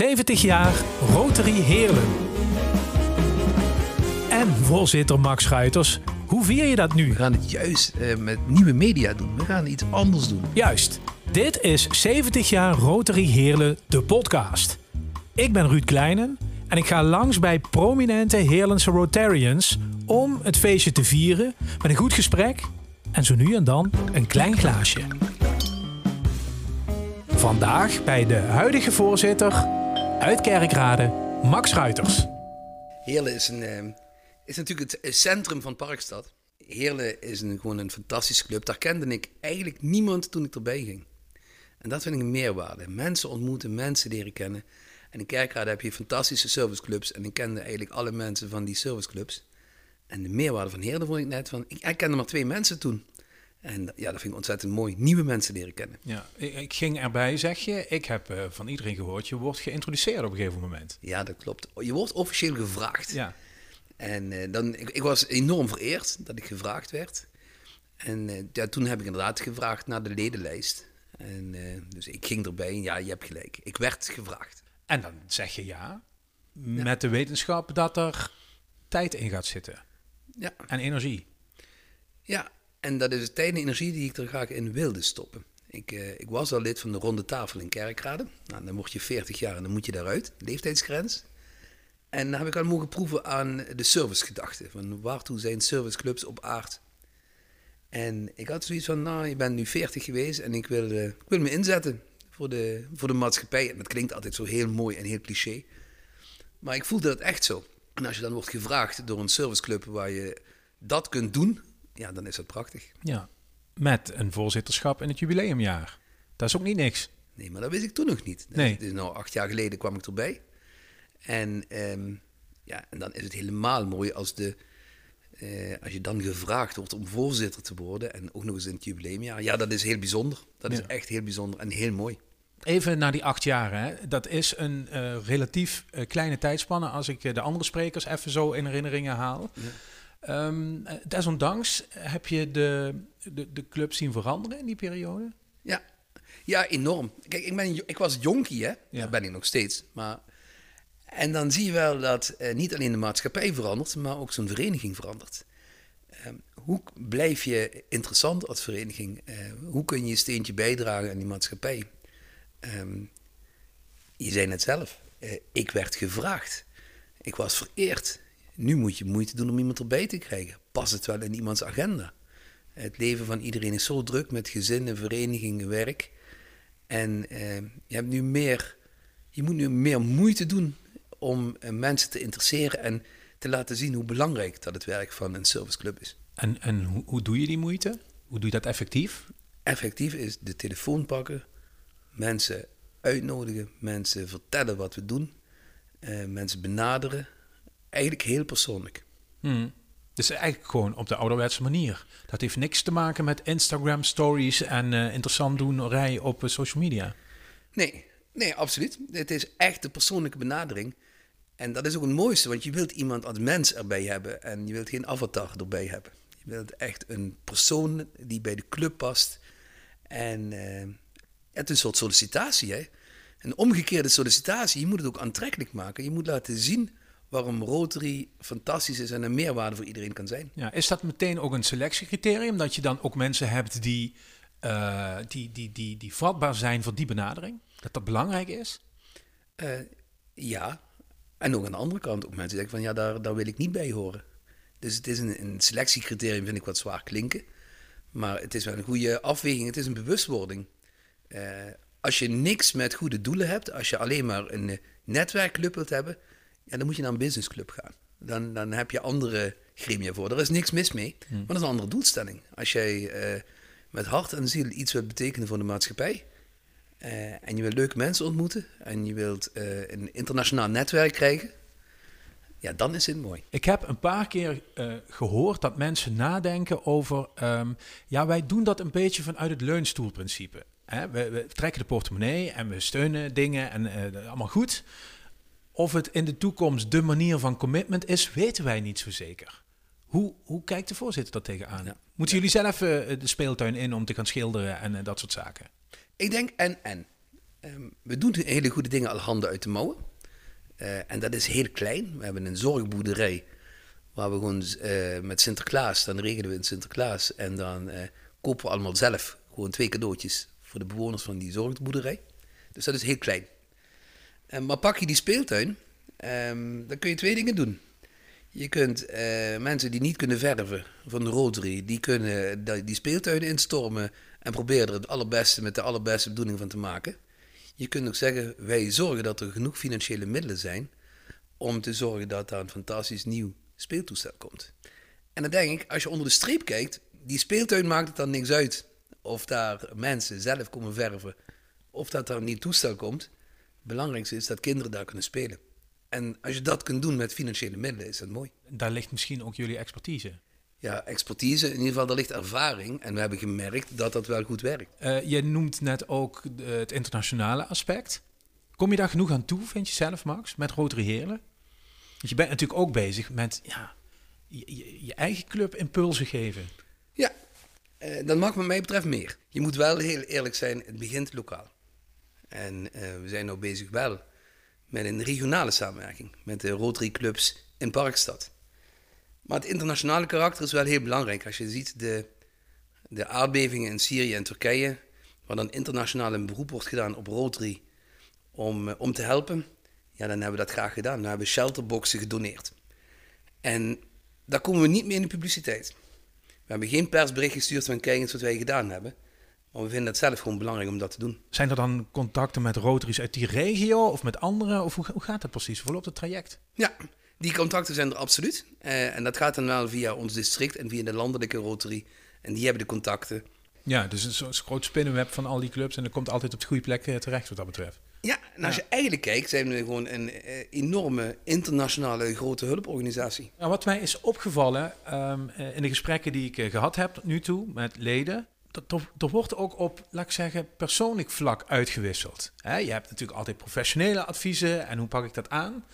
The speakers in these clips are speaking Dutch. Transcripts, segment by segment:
70 jaar Rotary Heerlen. En voorzitter Max Schuiters, hoe vier je dat nu? We gaan het juist eh, met nieuwe media doen. We gaan iets anders doen. Juist, dit is 70 jaar Rotary Heerlen, de podcast. Ik ben Ruud Kleinen en ik ga langs bij prominente Heerlense Rotarians om het feestje te vieren met een goed gesprek en zo nu en dan een klein glaasje. Vandaag bij de huidige voorzitter uit Kerkrade, Max Ruiters. Heerlen is, een, eh, is natuurlijk het centrum van Parkstad. Heerlen is een, gewoon een fantastische club. Daar kende ik eigenlijk niemand toen ik erbij ging. En dat vind ik een meerwaarde. Mensen ontmoeten, mensen leren kennen. En in Kerkrade heb je fantastische serviceclubs. En ik kende eigenlijk alle mensen van die serviceclubs. En de meerwaarde van Heerlen vond ik net van... Ik, ik kende maar twee mensen toen. En ja, dat vind ik ontzettend mooi. Nieuwe mensen leren kennen. Ja, ik, ik ging erbij, zeg je. Ik heb uh, van iedereen gehoord, je wordt geïntroduceerd op een gegeven moment. Ja, dat klopt. Je wordt officieel gevraagd. Ja. En uh, dan, ik, ik, was enorm vereerd dat ik gevraagd werd. En uh, ja, toen heb ik inderdaad gevraagd naar de ledenlijst. En, dus ik ging erbij en ja, je hebt gelijk. Ik werd gevraagd. En dan zeg je ja, ja. met de wetenschap dat er tijd in gaat zitten. Ja. En energie. Ja, en dat is de tijd en energie die ik er graag in wilde stoppen. Ik, uh, ik was al lid van de Ronde Tafel in Kerkrade. Nou, dan word je 40 jaar en dan moet je daaruit, leeftijdsgrens. En dan heb ik al mogen proeven aan de servicegedachte. Van waartoe zijn serviceclubs op aard? En ik had zoiets van, nou, je bent nu 40 geweest en ik wil, uh, ik wil me inzetten voor de, voor de maatschappij. En dat klinkt altijd zo heel mooi en heel cliché. Maar ik voelde dat echt zo. En als je dan wordt gevraagd door een serviceclub waar je dat kunt doen, ja, dan is dat prachtig. Ja, met een voorzitterschap in het jubileumjaar. Dat is ook niet niks. Nee, maar dat wist ik toen nog niet. Nee. Dus nou, acht jaar geleden kwam ik erbij. En, um, ja, en dan is het helemaal mooi als, de, uh, als je dan gevraagd wordt om voorzitter te worden. En ook nog eens in het jubileumjaar. Ja, dat is heel bijzonder. Dat ja. is echt heel bijzonder en heel mooi. Even naar die acht jaar. Hè. Dat is een uh, relatief uh, kleine tijdspanne als ik de andere sprekers even zo in herinneringen haal. Ja. Um, desondanks heb je de, de, de club zien veranderen in die periode? Ja, ja enorm. Kijk, ik, ben, ik was jonkie, hè? Ja. Dat ben ik nog steeds. Maar, en dan zie je wel dat uh, niet alleen de maatschappij verandert, maar ook zo'n vereniging verandert. Um, hoe blijf je interessant als vereniging? Uh, hoe kun je je steentje bijdragen aan die maatschappij? Um, je zei het zelf, uh, ik werd gevraagd. Ik was vereerd. Nu moet je moeite doen om iemand erbij te krijgen. Past het wel in iemands agenda? Het leven van iedereen is zo druk met gezinnen, verenigingen, werk. En uh, je, hebt nu meer, je moet nu meer moeite doen om uh, mensen te interesseren en te laten zien hoe belangrijk dat het werk van een serviceclub is. En, en hoe, hoe doe je die moeite? Hoe doe je dat effectief? Effectief is de telefoon pakken, mensen uitnodigen, mensen vertellen wat we doen, uh, mensen benaderen eigenlijk heel persoonlijk. Hmm. Dus eigenlijk gewoon op de ouderwetse manier. Dat heeft niks te maken met Instagram stories en uh, interessant doenerij op uh, social media. Nee, nee, absoluut. Het is echt de persoonlijke benadering. En dat is ook het mooiste, want je wilt iemand als mens erbij hebben en je wilt geen avatar erbij hebben. Je wilt echt een persoon die bij de club past. En uh, het is een soort sollicitatie, hè. Een omgekeerde sollicitatie. Je moet het ook aantrekkelijk maken. Je moet laten zien waarom Rotary fantastisch is en een meerwaarde voor iedereen kan zijn. Ja, is dat meteen ook een selectiecriterium? Dat je dan ook mensen hebt die, uh, die, die, die, die vatbaar zijn voor die benadering? Dat dat belangrijk is? Uh, ja, en ook aan de andere kant ook mensen die zeggen van ja, daar, daar wil ik niet bij horen. Dus het is een, een selectiecriterium, vind ik wat zwaar klinken. Maar het is wel een goede afweging, het is een bewustwording. Uh, als je niks met goede doelen hebt, als je alleen maar een netwerkclub wilt hebben, ja, dan moet je naar een businessclub gaan. Dan, dan heb je andere gremia voor. Er is niks mis mee, hmm. maar dat is een andere doelstelling. Als jij uh, met hart en ziel iets wilt betekenen voor de maatschappij... Uh, en je wilt leuke mensen ontmoeten... en je wilt uh, een internationaal netwerk krijgen... ja, dan is het mooi. Ik heb een paar keer gehoord dat mensen nadenken over... Um, ja, wij doen dat een beetje vanuit het leunstoelprincipe. Hè? We, we, trekken de portemonnee en we steunen dingen en allemaal goed... Of het in de toekomst de manier van commitment is, weten wij niet zo zeker. Hoe, hoe kijkt de voorzitter dat tegenaan? Ja. Moeten jullie zelf uh, de speeltuin in om te gaan schilderen en uh, dat soort zaken? Ik denk en en. Ehm, we doen hele goede dingen al handen uit de mouwen. Eh, en dat is heel klein. We hebben een zorgboerderij waar we gewoon met Sinterklaas, dan regelen we in Sinterklaas en dan kopen we allemaal zelf gewoon twee cadeautjes voor de bewoners van die zorgboerderij. Dus dat is heel klein. Maar pak je die speeltuin, um, dan kun je twee dingen doen. Je kunt mensen die niet kunnen verven van de Rotary, die kunnen die speeltuinen instormen en proberen er het allerbeste met de allerbeste bedoeling van te maken. Je kunt ook zeggen, wij zorgen dat er genoeg financiële middelen zijn om te zorgen dat daar een fantastisch nieuw speeltoestel komt. En dan denk ik, als je onder de streep kijkt, die speeltuin maakt het dan niks uit of daar mensen zelf komen verven of dat er een nieuw toestel komt. Belangrijkste is dat kinderen daar kunnen spelen. En als je dat kunt doen met financiële middelen, is dat mooi. Daar ligt misschien ook jullie expertise ja, expertise. In ieder geval, daar ligt ervaring. En we hebben gemerkt dat dat wel goed werkt. Uh, je noemt net ook het internationale aspect. Kom je daar genoeg aan toe, vind je zelf, Max, met Rotary Heerlen? Want je bent natuurlijk ook bezig met ja, je, je eigen club impulsen geven. Ja, uh, dat mag wat mij betreft meer. Je moet wel heel eerlijk zijn, het begint lokaal. En uh, we zijn nu bezig wel met een regionale samenwerking met de Rotary Clubs in Parkstad. Maar het internationale karakter is wel heel belangrijk. Als je ziet de, de aardbevingen in Syrië en Turkije, waar dan internationaal een beroep wordt gedaan op Rotary om, eh, om te helpen, ja, dan hebben we dat graag gedaan. Dan hebben we shelterboxen gedoneerd. En daar komen we niet meer in de publiciteit. We hebben geen persbericht gestuurd van kijk eens wat wij gedaan hebben. Maar we vinden het zelf gewoon belangrijk om dat te doen. Zijn er dan contacten met Rotaries uit die regio of met anderen? Of hoe, hoe gaat dat precies? Hoe verloopt het traject? Ja, die contacten zijn er absoluut. Uh, en dat gaat dan wel via ons district en via de landelijke Rotary. En die hebben de contacten. Ja, dus een soort groot spinnenweb van al die clubs. En dat komt altijd op de goede plek eh, terecht wat dat betreft. Ja, en als je eigenlijk kijkt, zijn we gewoon een uh, enorme internationale grote hulporganisatie. Nou, wat mij is opgevallen um, in de gesprekken die ik gehad heb tot nu toe met leden. Dat er, wordt ook op, laat ik zeggen, persoonlijk vlak uitgewisseld. je hebt natuurlijk altijd professionele adviezen en hoe pak ik dat aan.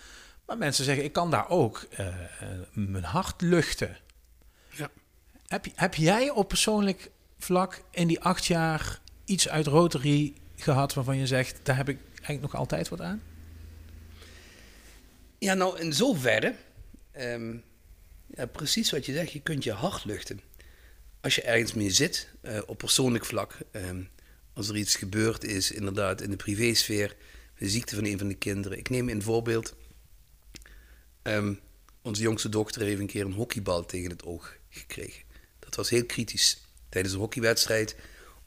Maar mensen zeggen, ik kan daar ook uh, mijn hart luchten. Ja. Heb, heb jij op persoonlijk vlak in die acht jaar iets uit Rotary gehad waarvan je zegt, daar heb ik eigenlijk nog altijd wat aan? Ja, nou in zoverre, um, ja, precies wat je zegt, je kunt je hart luchten. Als je ergens mee zit, uh, op persoonlijk vlak, um, als er iets gebeurd is, inderdaad in de privésfeer, de ziekte van een van de kinderen. Ik neem een voorbeeld. Ehm, onze jongste dochter heeft een keer een hockeybal tegen het oog gekregen. Dat was heel kritisch. Tijdens een hockeywedstrijd,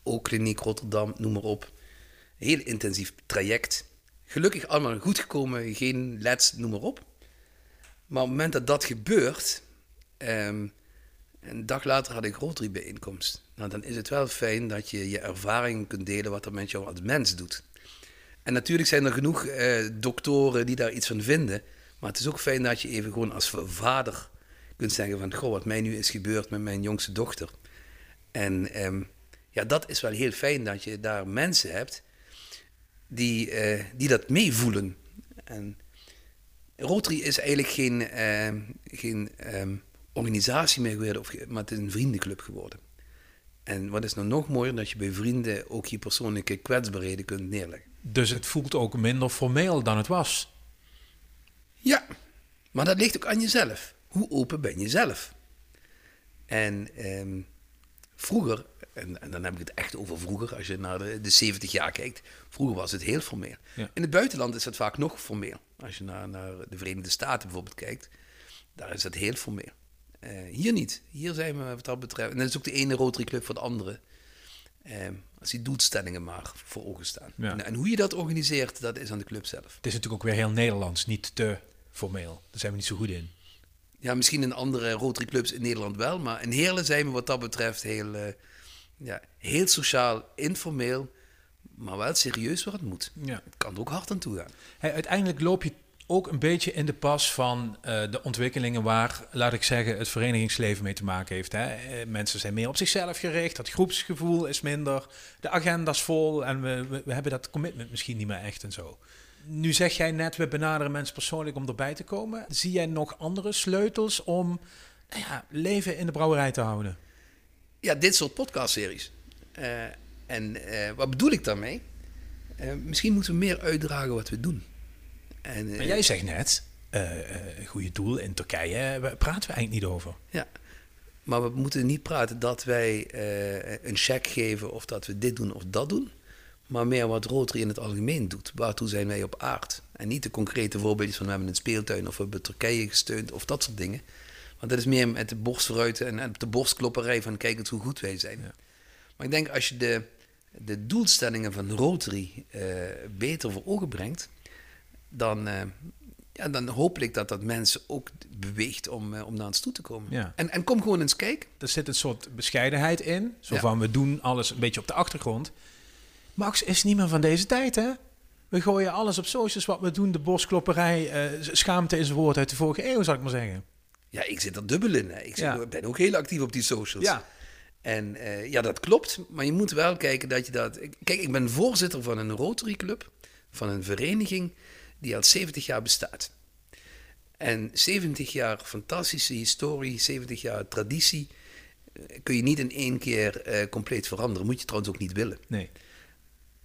ook kliniek Rotterdam, noem maar op. Een heel intensief traject. Gelukkig allemaal goed gekomen, geen lets, noem maar op. Maar op het moment dat dat gebeurt, um, een dag later had ik Rotary bijeenkomst. Nou, dan is het wel fijn dat je je ervaring kunt delen wat dat met jou als mens doet. En natuurlijk zijn er genoeg uh, doktoren die daar iets van vinden. Maar het is ook fijn dat je even gewoon als vader kunt zeggen van... Goh, wat mij nu is gebeurd met mijn jongste dochter. En ehm, ja, dat is wel heel fijn dat je daar mensen hebt die, uh, die dat meevoelen. En Rotary is eigenlijk geen, uh, geen um, organisatie meer geworden, of, maar het is een vriendenclub geworden. En wat is nou nog mooier, dat je bij vrienden ook je persoonlijke kwetsbaarheden kunt neerleggen. Dus het voelt ook minder formeel dan het was? Ja, maar dat ligt ook aan jezelf. Hoe open ben je zelf? En ehm, vroeger, en, en, dan heb ik het echt over vroeger, als je naar de, de 70 jaar kijkt, vroeger was het heel formeel. In het buitenland is het vaak nog formeel. Als je naar, naar de Verenigde Staten bijvoorbeeld kijkt, daar is het heel formeel. Uh, hier niet. Hier zijn we wat dat betreft. En dat is ook de ene Rotary Club voor de andere. Ehm, als die doelstellingen maar voor ogen staan. En, en, hoe je dat organiseert, dat is aan de club zelf. Het is natuurlijk ook weer heel Nederlands, niet te formeel. Daar zijn we niet zo goed in. Ja, misschien in andere Rotary clubs in Nederland wel, maar in Heerlen zijn we wat dat betreft heel, uh, ja, heel sociaal, informeel, maar wel serieus waar het moet. Ja. Het kan er ook hard aan toe gaan. Hey, uiteindelijk loop je ook een beetje in de pas van uh, de ontwikkelingen waar, laat ik zeggen, het verenigingsleven mee te maken heeft. Hè. Eh, mensen zijn meer op zichzelf gericht, het groepsgevoel is minder, de agenda is vol en we, we, hebben dat commitment misschien niet meer echt en zo. Nu zeg jij net, we benaderen mensen persoonlijk om erbij te komen. Zie jij nog andere sleutels om nou ja, leven in de brouwerij te houden? Ja, dit soort podcastseries. Uh, en wat bedoel ik daarmee? Eh, misschien moeten we meer uitdragen wat we doen. En, maar jij zegt net, uh, goede doel in Turkije, waar praten we eigenlijk niet over. Ja, maar we moeten niet praten dat wij een cheque geven of dat we dit doen of dat doen. Maar meer wat Rotary in het algemeen doet. Waartoe zijn wij op aard? En niet de concrete voorbeeldjes van we hebben een speeltuin of we hebben Turkije gesteund of dat soort dingen. Want dat is meer met de borst vooruit en de borstklopperij van kijk eens hoe goed wij zijn. Ja. Maar ik denk als je de, de doelstellingen van Rotary uh, beter voor ogen brengt, dan, uh, ja, dan hoop ik dat dat mensen ook beweegt om, uh, om naar ons toe te komen. Ja. En, en kom gewoon eens kijken. Er zit een soort bescheidenheid in. Zo van we doen alles een beetje op de achtergrond. Max is niet meer van deze tijd, hè? We gooien alles op socials wat we doen. De bosklopperij, schaamte is een woord uit de vorige eeuw, zou ik maar zeggen. Ja, ik zit er dubbel in. Hè. Ik zit, ben ook heel actief op die socials. Ja. En uh, ja, dat klopt. Maar je moet wel kijken dat je dat... Kijk, ik ben voorzitter van een Rotary Club. Van een vereniging die al 70 jaar bestaat. En 70 jaar fantastische historie, 70 jaar traditie... Eh, kun je niet in één keer uh, compleet veranderen. Moet je trouwens ook niet willen. Nee.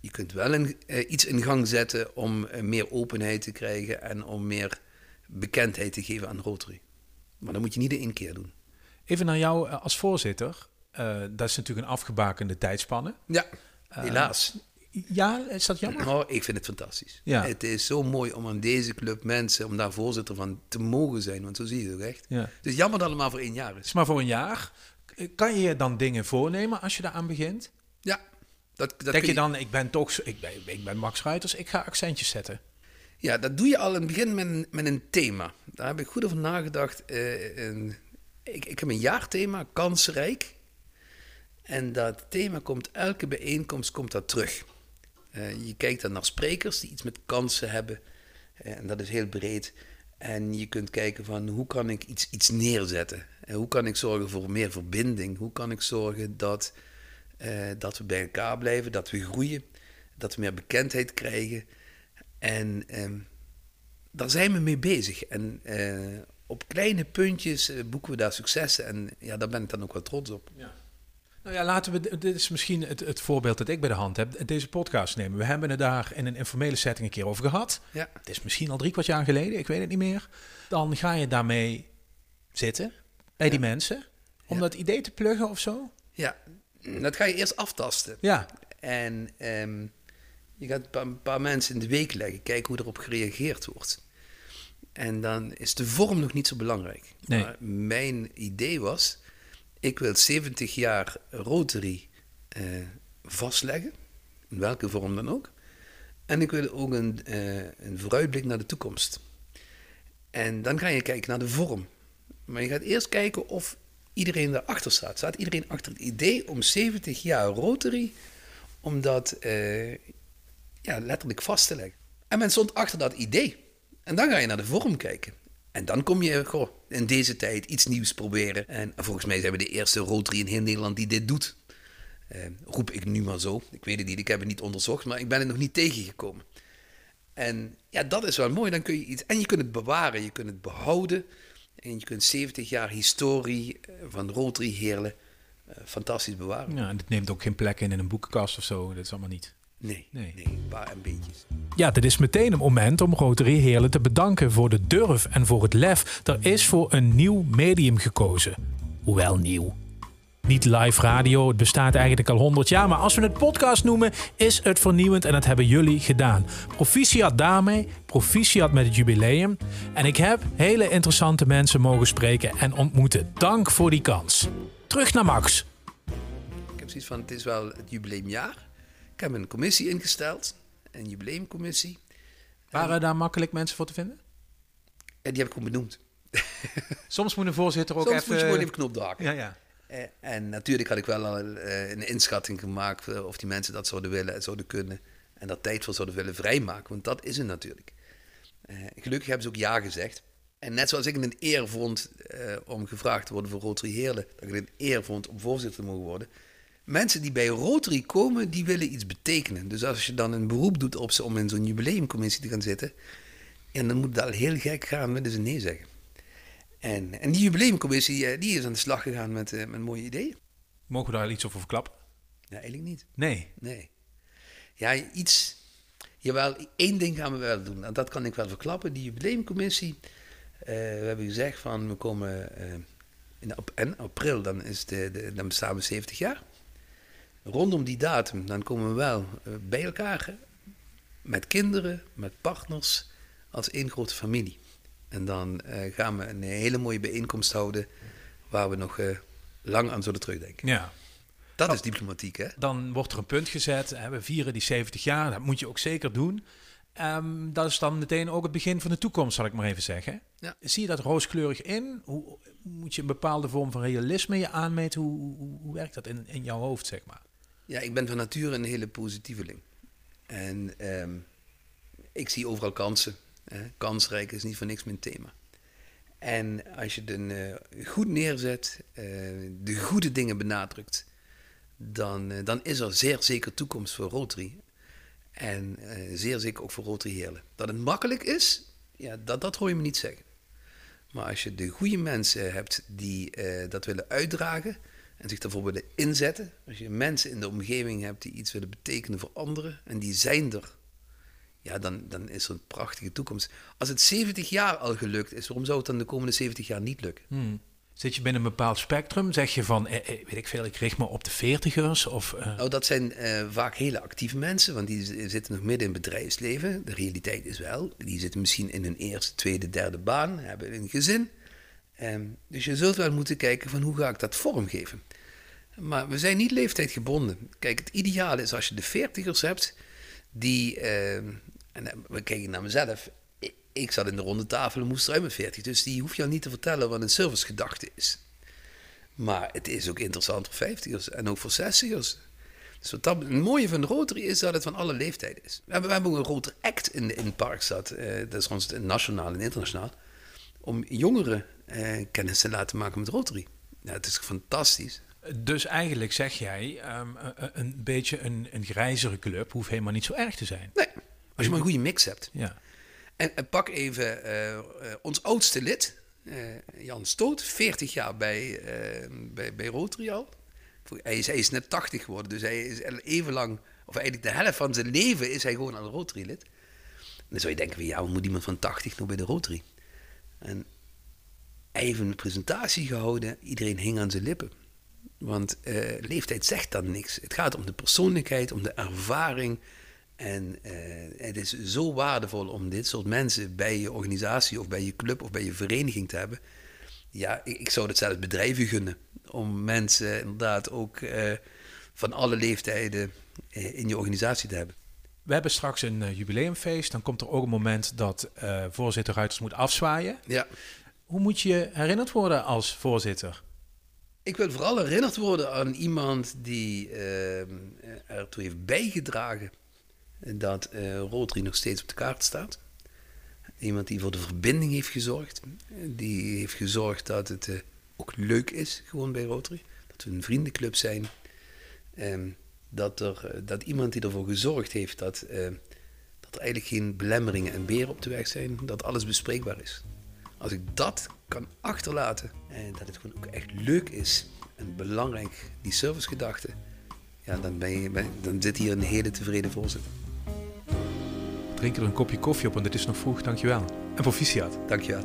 Je kunt wel een, uh, iets in gang zetten om meer openheid te krijgen... en om meer bekendheid te geven aan Rotary. Maar dan moet je niet in één keer doen. Even naar jou eh, als voorzitter. Dat is natuurlijk een afgebakende tijdspanne. Ja, eh, helaas. Ja, is dat jammer? Oh, ik vind het fantastisch. Ja. Het is zo mooi om aan deze club mensen, om daar voorzitter van te mogen zijn. Want zo zie je het ook echt. Ja. Het is jammer dat het maar voor één jaar is. Het is maar voor een jaar. Kan je dan dingen voornemen als je daaraan begint? Ja. Dat, dat Denk je, dan, ik ben toch, ik ben, ik ben Max Ruiters, ik ga accentjes zetten. Ja, dat doe je al in het begin met een, met een thema. Daar heb ik goed over nagedacht. Uh, ik, ik heb een jaarthema, kansrijk. En dat thema komt, elke bijeenkomst komt dat terug. Uh, je kijkt dan naar sprekers die iets met kansen hebben. Uh, en dat is heel breed. En je kunt kijken van hoe kan ik iets, iets neerzetten? En hoe kan ik zorgen voor meer verbinding? Hoe kan ik zorgen dat, dat we bij elkaar blijven, dat we groeien, dat we meer bekendheid krijgen? En ehm, daar zijn we mee bezig. En op kleine puntjes boeken we daar successen. En ja, daar ben ik dan ook wel trots op. Ja. Nou ja, laten we, dit is misschien het, het, voorbeeld dat ik bij de hand heb, deze podcast nemen. We hebben het daar in een informele setting een keer over gehad. Ja. Het is misschien al drie kwart jaar geleden, ik weet het niet meer. Dan ga je daarmee zitten bij die mensen, om dat idee te pluggen of zo. Ja, dat ga je eerst aftasten. Ja. En um, je gaat een paar, mensen in de week leggen, kijken hoe erop gereageerd wordt. En dan is de vorm nog niet zo belangrijk. Nee. Maar mijn idee was, ik wil 70 jaar Rotary uh, vastleggen, in welke vorm dan ook. En ik wil ook een, uh, een vooruitblik naar de toekomst. En dan ga je kijken naar de vorm. Maar je gaat eerst kijken of iedereen erachter staat. Staat iedereen achter het idee om 70 jaar Rotary, omdat uh, ja, letterlijk vast te leggen. En men stond achter dat idee. En dan ga je naar de vorm kijken. En dan kom je in deze tijd iets nieuws proberen. En volgens mij zijn we de eerste Rotary in heel Nederland die dit doet. Eh, roep ik nu maar zo. Ik weet het niet, ik heb het niet onderzocht, maar ik ben er nog niet tegengekomen. En ja, dat is wel mooi. Dan kun je iets. En je kunt het bewaren, je kunt het behouden. En je kunt 70 jaar historie eh, van Rotary Heerlen uh, fantastisch bewaren. Ja, en het neemt ook geen plek in in een boekenkast of zo. Dat is allemaal niet. Nee, nee, nee, een paar en beetjes. Ja, dit is meteen een moment om Rotary Heerlen te bedanken voor de durf en voor het lef. Er is voor een nieuw medium gekozen. Hoewel nieuw. Niet live radio, het bestaat eigenlijk al 100 jaar. Maar als we het podcast noemen, is het vernieuwend en dat hebben jullie gedaan. Proficiat daarmee, proficiat met het jubileum. En ik heb hele interessante mensen mogen spreken en ontmoeten. Dank voor die kans. Terug naar Max. Ik heb zoiets van, het is wel het jubileumjaar. Ik heb een commissie ingesteld, een jubileumcommissie. Waren daar makkelijk mensen voor te vinden? En die heb ik gewoon benoemd. Soms moet een voorzitter ook Soms even... moet je gewoon even knop drukken. Ja, ja. Eh, en natuurlijk had ik wel al eh, een inschatting gemaakt eh, of die mensen dat zouden willen en zouden kunnen. En dat tijd voor zouden willen vrijmaken, want dat is het natuurlijk. gelukkig hebben ze ook ja gezegd. En net zoals ik het een eer vond om gevraagd te worden voor Rotary Heerlen, dat ik het een eer vond om voorzitter te mogen worden, mensen die bij Rotary komen, die willen iets betekenen. Dus als je dan een beroep doet op ze om in zo'n jubileumcommissie te gaan zitten, ja, dan moet dat heel gek gaan, willen ze nee zeggen. En, en die jubileumcommissie, eh, die is aan de slag gegaan met, uh, met mooie ideeën. Mogen we daar iets over verklappen? Ja, eigenlijk niet. Nee? Nee. Ja, iets... Jawel, één ding gaan we wel doen. En dat kan ik wel verklappen. Die jubileumcommissie. Uh, we hebben gezegd van we komen uh, in, op, in april, dan, is de, de, dan bestaan we 70 jaar. Rondom die datum, dan komen we wel uh, bij elkaar. Met kinderen, met partners, als één grote familie. En dan gaan we een hele mooie bijeenkomst houden. Waar we nog lang aan zullen terugdenken. Ja, dat is diplomatiek, hè? Dan wordt er een punt gezet. Hè, we vieren die 70 jaar. Dat moet je ook zeker doen. Um, dat is dan meteen ook het begin van de toekomst, zal ik maar even zeggen. Ja. Zie je dat rooskleurig in? Hoe, moet je een bepaalde vorm van realisme je aanmeten? Hoe, hoe, hoe, werkt dat in, in jouw hoofd, zeg maar? Ja, ik ben van nature een hele positieveling. En um, ik zie overal kansen. Hè. Kansrijk is niet voor niks mijn thema. En als je het uh, goed neerzet, uh, de goede dingen benadrukt, dan, uh, dan is er zeer zeker toekomst voor Rotary. En zeer zeker ook voor Rotary Heerlen. Dat het makkelijk is, ja, dat, dat hoor je me niet zeggen. Maar als je de goede mensen hebt die dat willen uitdragen en zich daarvoor willen inzetten, als je mensen in de omgeving hebt die iets willen betekenen voor anderen en die zijn er ja, dan, dan is er een prachtige toekomst. Als het 70 jaar al gelukt is, waarom zou het dan de komende 70 jaar niet lukken? Hmm. Zit je binnen een bepaald spectrum? Zeg je van, eh, eh, weet ik veel, ik richt me op de veertigers? Of, eh? Nou, dat zijn vaak hele actieve mensen, want die zitten nog midden in het bedrijfsleven. De realiteit is wel, die zitten misschien in hun eerste, tweede, derde baan, hebben een gezin. Um, dus je zult wel moeten kijken van hoe ga ik dat vormgeven. Maar we zijn niet leeftijdgebonden. Kijk, het ideale is als je de veertigers hebt die ehm, en eh, we kijken naar mezelf. Ik zat in de ronde tafel en moest eruit met 40. Dus die hoef je al niet te vertellen wat een servicegedachte is. Maar het is ook interessant voor 50ers en ook voor 60ers. Dus wat dat, het mooie van de Rotary is dat het van alle leeftijden is. We hebben, ook een Rotary Act in, in Parkstad. Uh, dat is ons nationaal en internationaal. Om jongeren uh, kennis te laten maken met Rotary. Ja, het is fantastisch. Dus eigenlijk zeg jij, um, een, een, beetje een, een grijzere club hoeft helemaal niet zo erg te zijn. Nee, als je maar een goede mix hebt. Ja. En, en pak even uh, ons oudste lid, Jan Stoot, 40 jaar bij, bij, bij Rotary al. Hij is, hij is net 80 geworden, dus hij is even lang, of eigenlijk de helft van zijn leven is hij gewoon al Rotary lid. En dan zou je denken, ja, hoe moet iemand van 80 nog bij de Rotary? En heeft een presentatie gehouden, iedereen hing aan zijn lippen. Want leeftijd zegt dan niks. Het gaat om de persoonlijkheid, om de ervaring, en uh, het is zo waardevol om dit soort mensen bij je organisatie of bij je club of bij je vereniging te hebben. Ja, ik, ik zou het zelfs bedrijven gunnen. Om mensen inderdaad ook uh, van alle leeftijden in je organisatie te hebben. We hebben straks een jubileumfeest. Dan komt er ook een moment dat voorzitter Ruiters moet afzwaaien. Ja. Hoe moet je herinnerd worden als voorzitter? Ik wil vooral herinnerd worden aan iemand die ertoe heeft bijgedragen dat uh, Rotary nog steeds op de kaart staat. Iemand die voor de verbinding heeft gezorgd. Die heeft gezorgd dat het uh, ook leuk is, gewoon bij Rotary. Dat we een vriendenclub zijn. Um, dat, er, uh, dat iemand die ervoor gezorgd heeft dat, dat er eigenlijk geen belemmeringen en beren op de weg zijn. Dat alles bespreekbaar is. Als ik dat kan achterlaten en dat het gewoon ook echt leuk is en belangrijk, die servicegedachte, ja, dan, ben je, ben, dan zit hier een hele tevreden voorzitter drink er een kopje koffie op, want het is nog vroeg. Dankjewel. En proficiat. Dankjewel.